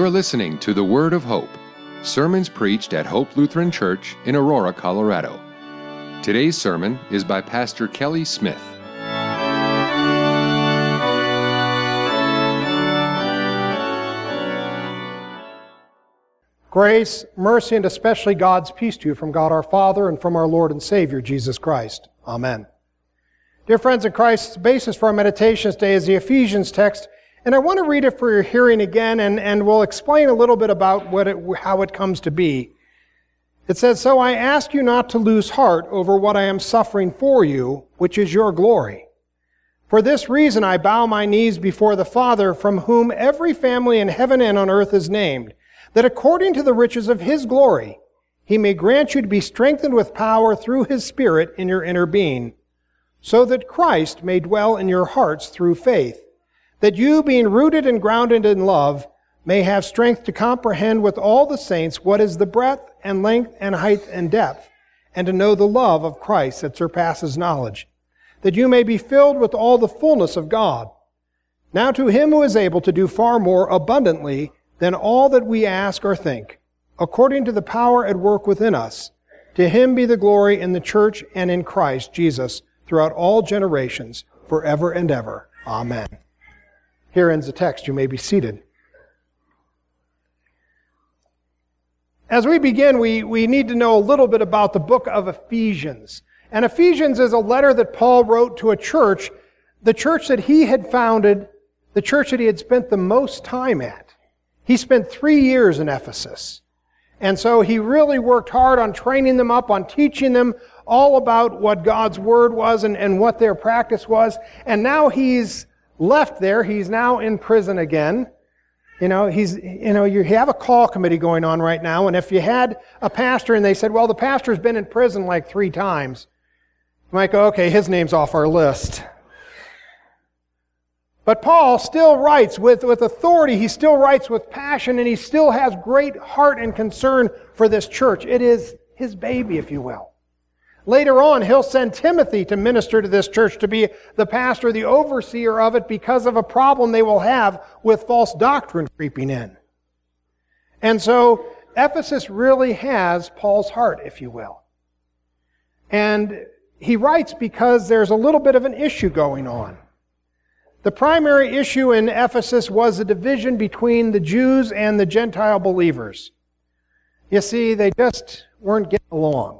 You're listening to the Word of Hope, sermons preached at Hope Lutheran Church in Aurora, Colorado. Today's sermon is by Pastor Kelly Smith. Grace, mercy, and especially God's peace to you from God our Father and from our Lord and Savior, Jesus Christ. Amen. Dear friends in Christ, the basis for our meditation today is the Ephesians text, and I want to read it for your hearing again, and, and we'll explain a little bit about what it, how it comes to be. It says, So I ask you not to lose heart over what I am suffering for you, which is your glory. For this reason I bow my knees before the Father, from whom every family in heaven and on earth is named that according to the riches of his glory, he may grant you to be strengthened with power through his Spirit in your inner being, so that Christ may dwell in your hearts through faith, that you, being rooted and grounded in love, may have strength to comprehend with all the saints what is the breadth and length and height and depth, and to know the love of Christ that surpasses knowledge, that you may be filled with all the fullness of God. Now to him who is able to do far more abundantly than all that we ask or think, according to the power at work within us. To him be the glory in the church and in Christ Jesus throughout all generations, forever and ever. Amen. Here ends the text. You may be seated. As we begin, we, we need to know a little bit about the book of Ephesians. And Ephesians is a letter that Paul wrote to a church, the church that he had founded, the church that he had spent the most time at. He spent three years in Ephesus. And so he really worked hard on training them up, on teaching them all about what God's Word was and, and what their practice was. And now he's left there. He's now in prison again. You know, he's, you know, you have a call committee going on right now. And if you had a pastor and they said, well, the pastor's been in prison like three times, you might go, okay, his name's off our list. But Paul still writes with, with authority, he still writes with passion, and he still has great heart and concern for this church. It is his baby, if you will. Later on, he'll send Timothy to minister to this church, to be the pastor, the overseer of it, because of a problem they will have with false doctrine creeping in. And so, Ephesus really has Paul's heart, if you will. And he writes because there's a little bit of an issue going on. The primary issue in Ephesus was the division between the Jews and the Gentile believers. You see, they just weren't getting along.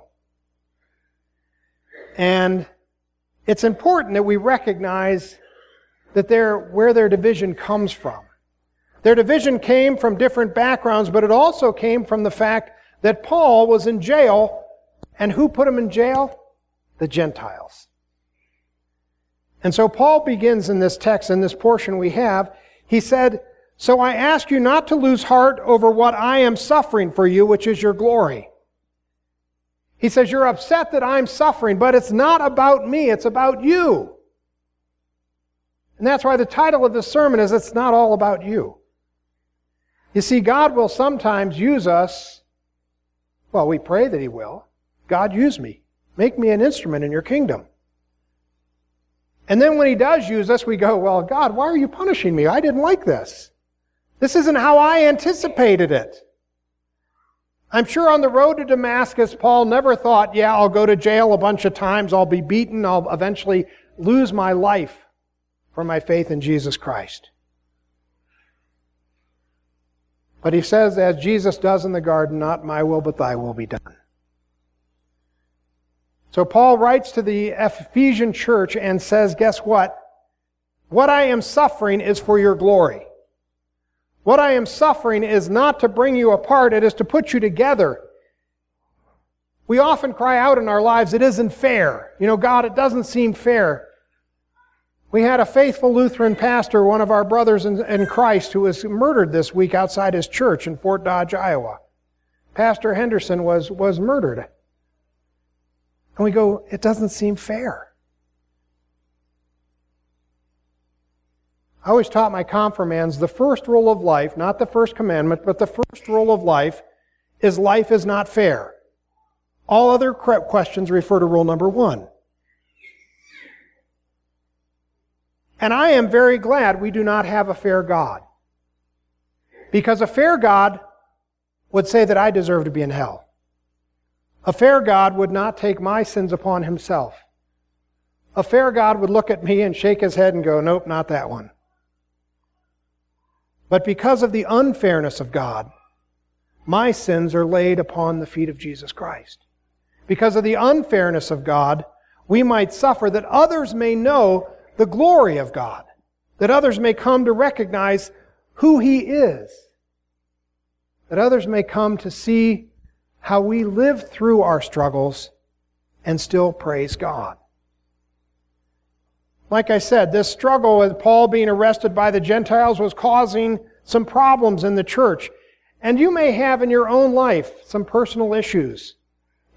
And it's important that we recognize that where their division comes from. Their division came from different backgrounds, but it also came from the fact that Paul was in jail, and who put him in jail? The Gentiles. And so Paul begins in this text, in this portion we have, he said, So I ask you not to lose heart over what I am suffering for you, which is your glory. He says, You're upset that I'm suffering, but it's not about me, it's about you. And that's why the title of this sermon is It's Not All About You. You see, God will sometimes use us. Well, we pray that He will. God, use me. Make me an instrument in your kingdom. And then when he does use us, we go, Well, God, why are you punishing me? I didn't like this. This isn't how I anticipated it. I'm sure on the road to Damascus, Paul never thought, Yeah, I'll go to jail a bunch of times, I'll be beaten, I'll eventually lose my life for my faith in Jesus Christ. But he says, as Jesus does in the garden, not my will, but thy will be done. So Paul writes to the Ephesian church and says, guess what? What I am suffering is for your glory. What I am suffering is not to bring you apart, it is to put you together. We often cry out in our lives, it isn't fair. You know, God, it doesn't seem fair. We had a faithful Lutheran pastor, one of our brothers in, in Christ, who was murdered this week outside his church in Fort Dodge, Iowa. Pastor Henderson was, was murdered. And we go, it doesn't seem fair. I always taught my confirmands the first rule of life, not the first commandment, but the first rule of life is life is not fair. All other questions refer to rule number one. And I am very glad we do not have a fair God. Because a fair God would say that I deserve to be in hell. A fair God would not take my sins upon himself. A fair God would look at me and shake his head and go, Nope, not that one. But because of the unfairness of God, my sins are laid upon the feet of Jesus Christ. Because of the unfairness of God, we might suffer that others may know the glory of God, that others may come to recognize who He is, that others may come to see how we live through our struggles and still praise God. Like I said, this struggle with Paul being arrested by the Gentiles was causing some problems in the church. And you may have in your own life some personal issues.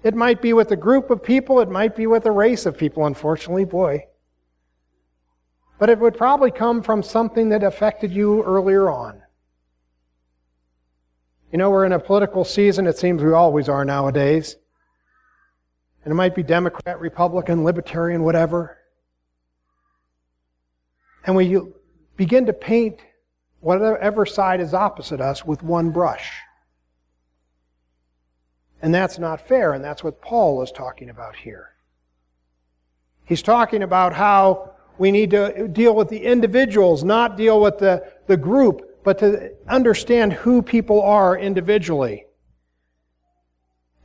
It might be with a group of people, it might be with a race of people, unfortunately, boy. But it would probably come from something that affected you earlier on. You know, we're in a political season, it seems we always are nowadays. And it might be Democrat, Republican, Libertarian, whatever. And we begin to paint whatever side is opposite us with one brush. And that's not fair, and that's what Paul is talking about here. He's talking about how we need to deal with the individuals, not deal with the, the group, but to understand who people are individually.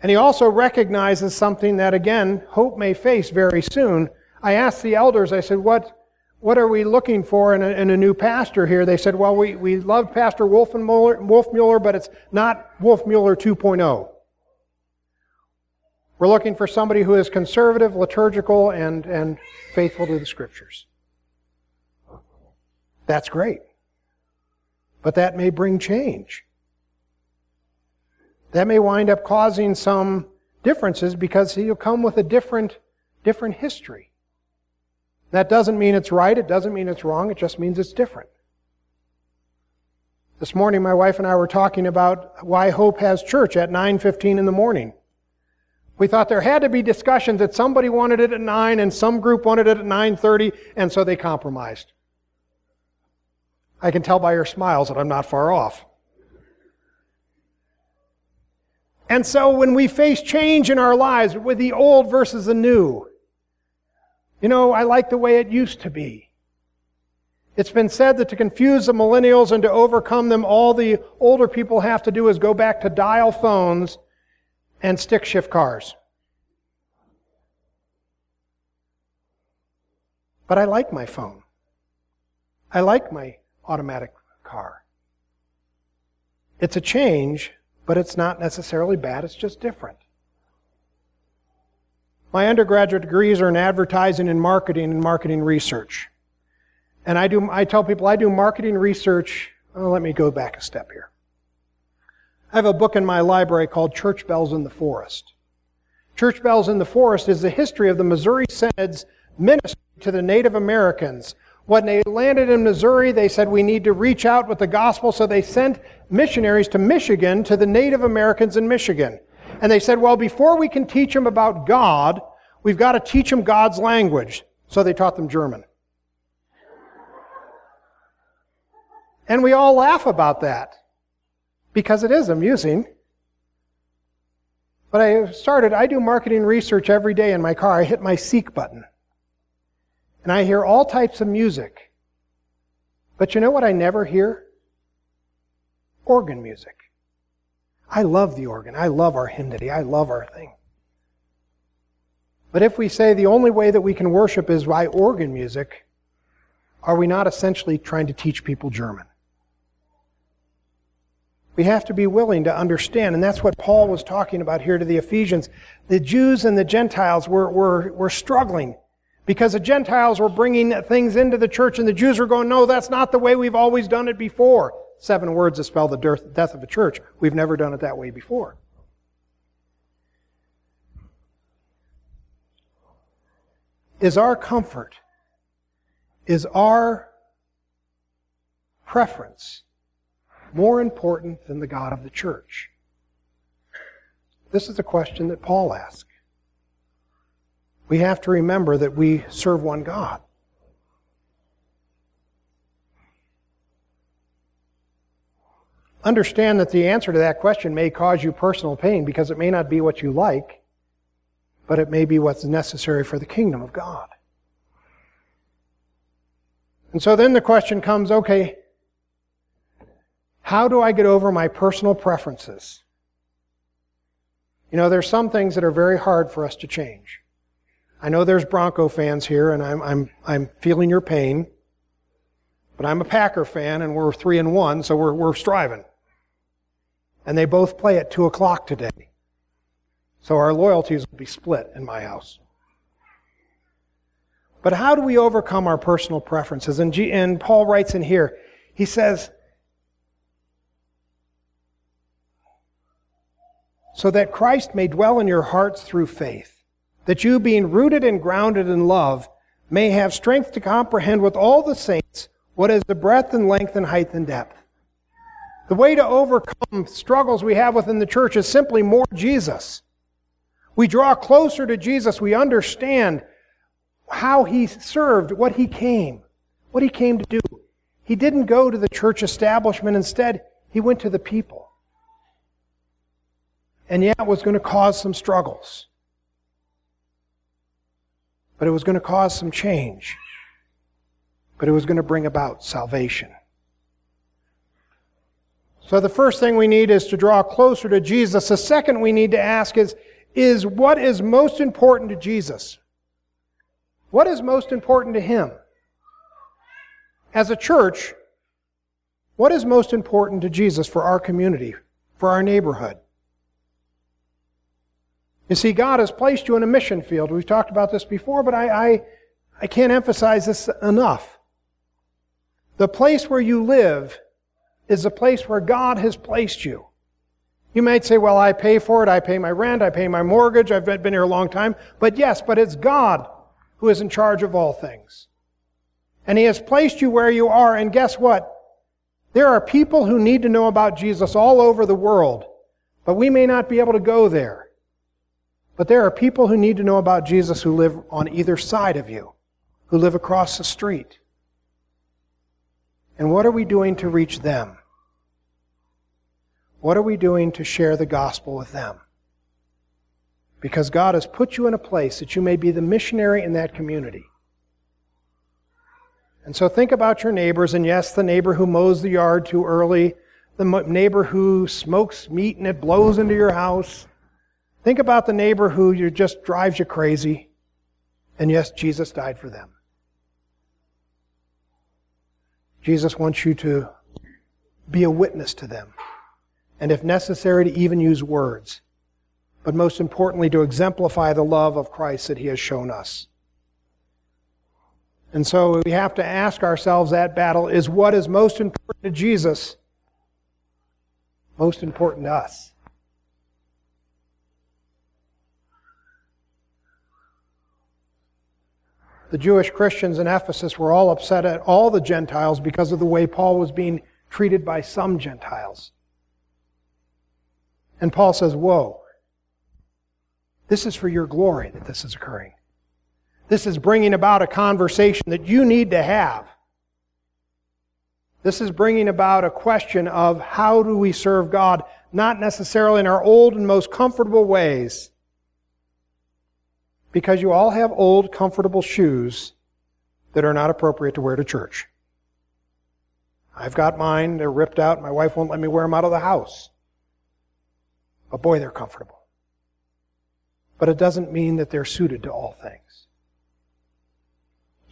And he also recognizes something that, again, Hope may face very soon. I asked the elders, I said, what, what are we looking for in a, in a, new pastor here? They said, well, we, we love Pastor Wolfmueller, Wolfmueller, but it's not Wolfmueller 2.0. We're looking for somebody who is conservative, liturgical, and, and faithful to the scriptures. That's great. But that may bring change. That may wind up causing some differences because he'll come with a different, different history. That doesn't mean it's right, it doesn't mean it's wrong, it just means it's different. This morning my wife and I were talking about why Hope has church at 9:15 in the morning. We thought there had to be discussions that somebody wanted it at 9 and some group wanted it at 9:30 and so they compromised. I can tell by your smiles that I'm not far off. And so when we face change in our lives with the old versus the new, you know, I like the way it used to be. It's been said that to confuse the millennials and to overcome them, all the older people have to do is go back to dial phones and stick shift cars. But I like my phone. I like my automatic car. It's a change, but it's not necessarily bad, it's just different. My undergraduate degrees are in advertising and marketing and marketing research. And I do, I tell people I do marketing research. Oh, let me go back a step here. I have a book in my library called Church Bells in the Forest. Church Bells in the Forest is the history of the Missouri Synods ministry to the Native Americans. When they landed in Missouri, they said we need to reach out with the gospel, so they sent missionaries to Michigan to the Native Americans in Michigan. And they said, well, before we can teach them about God, we've got to teach them God's language. So they taught them German. And we all laugh about that because it is amusing. But I started, I do marketing research every day in my car. I hit my seek button. And I hear all types of music. But you know what I never hear? Organ music. I love the organ. I love our hymnody. I love our thing. But if we say the only way that we can worship is by organ music, are we not essentially trying to teach people German? We have to be willing to understand, and that's what Paul was talking about here to the Ephesians. The Jews and the Gentiles were, were, were struggling because the Gentiles were bringing things into the church, and the Jews were going, No, that's not the way we've always done it before seven words to spell the death of a church. We've never done it that way before. Is our comfort, is our preference more important than the God of the church? This is a question that Paul asked. We have to remember that we serve one God. Understand that the answer to that question may cause you personal pain because it may not be what you like, but it may be what's necessary for the kingdom of God. And so then the question comes okay, how do I get over my personal preferences? You know, there's some things that are very hard for us to change. I know there's Bronco fans here, and I'm, I'm, I'm feeling your pain. But I'm a Packer fan, and we're three and one, so we're, we're striving. And they both play at two o'clock today. So our loyalties will be split in my house. But how do we overcome our personal preferences? And, G, and Paul writes in here, he says, so that Christ may dwell in your hearts through faith, that you, being rooted and grounded in love, may have strength to comprehend with all the saints what is the breadth and length and height and depth. The way to overcome struggles we have within the church is simply more Jesus. We draw closer to Jesus. We understand how he served, what he came, what he came to do. He didn't go to the church establishment. Instead, he went to the people. And yeah, it was going to cause some struggles. But it was going to cause some change but it was going to bring about salvation. So the first thing we need is to draw closer to Jesus. The second we need to ask is, is what is most important to Jesus? What is most important to Him? As a church, what is most important to Jesus for our community, for our neighborhood? You see, God has placed you in a mission field. We've talked about this before, but I, I, I can't emphasize this enough. The place where you live is the place where God has placed you. You might say, well, I pay for it. I pay my rent. I pay my mortgage. I've been here a long time. But yes, but it's God who is in charge of all things. And He has placed you where you are. And guess what? There are people who need to know about Jesus all over the world, but we may not be able to go there. But there are people who need to know about Jesus who live on either side of you, who live across the street. And what are we doing to reach them? What are we doing to share the gospel with them? Because God has put you in a place that you may be the missionary in that community. And so think about your neighbors, and yes, the neighbor who mows the yard too early, the neighbor who smokes meat and it blows into your house. Think about the neighbor who just drives you crazy. And yes, Jesus died for them. Jesus wants you to be a witness to them. And if necessary, to even use words. But most importantly, to exemplify the love of Christ that he has shown us. And so we have to ask ourselves that battle is what is most important to Jesus most important to us? the Jewish Christians in Ephesus were all upset at all the Gentiles because of the way Paul was being treated by some Gentiles. And Paul says, Whoa, this is for your glory that this is occurring. This is bringing about a conversation that you need to have. This is bringing about a question of how do we serve God, not necessarily in our old and most comfortable ways, because you all have old, comfortable shoes that are not appropriate to wear to church. I've got mine. They're ripped out. My wife won't let me wear them out of the house. But boy, they're comfortable. But it doesn't mean that they're suited to all things.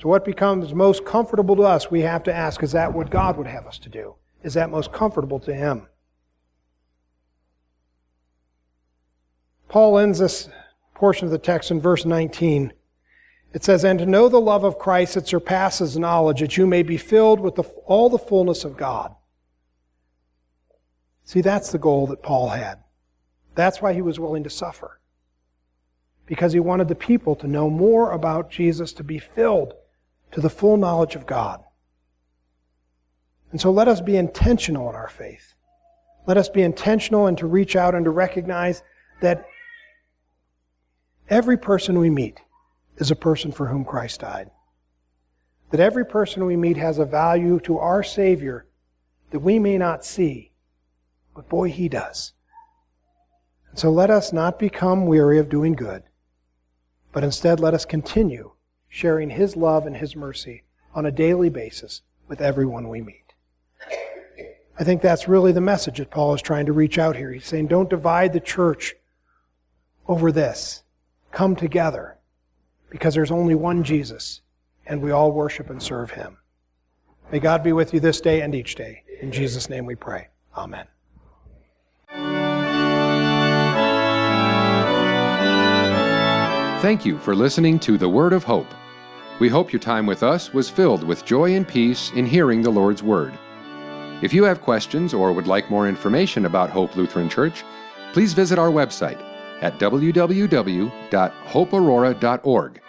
So what becomes most comfortable to us, we have to ask, is that what God would have us to do? Is that most comfortable to Him? Paul ends this portion of the text in verse 19. It says, And to know the love of Christ that surpasses knowledge, that you may be filled with the, all the fullness of God. See, that's the goal that Paul had. That's why he was willing to suffer. Because he wanted the people to know more about Jesus, to be filled to the full knowledge of God. And so let us be intentional in our faith. Let us be intentional and to reach out and to recognize that Every person we meet is a person for whom Christ died. That every person we meet has a value to our Savior that we may not see, But boy, he does. So let us not become weary of doing good, but instead let us continue sharing his love and his mercy on a daily basis with everyone we meet. I think that's really the message that Paul is trying to reach out here. He's saying, don't divide the church over this. Come together because there's only one Jesus and we all worship and serve him. May God be with you this day and each day. In Jesus' name we pray. Amen. Thank you for listening to the Word of Hope. We hope your time with us was filled with joy and peace in hearing the Lord's Word. If you have questions or would like more information about Hope Lutheran Church, please visit our website at www.hopeaurora.org.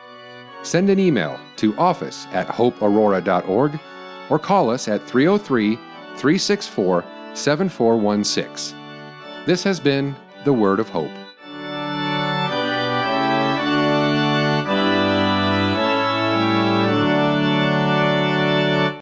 Send an email to office at hopeaurora.org or call us at 303 364 7416. This has been the Word of Hope.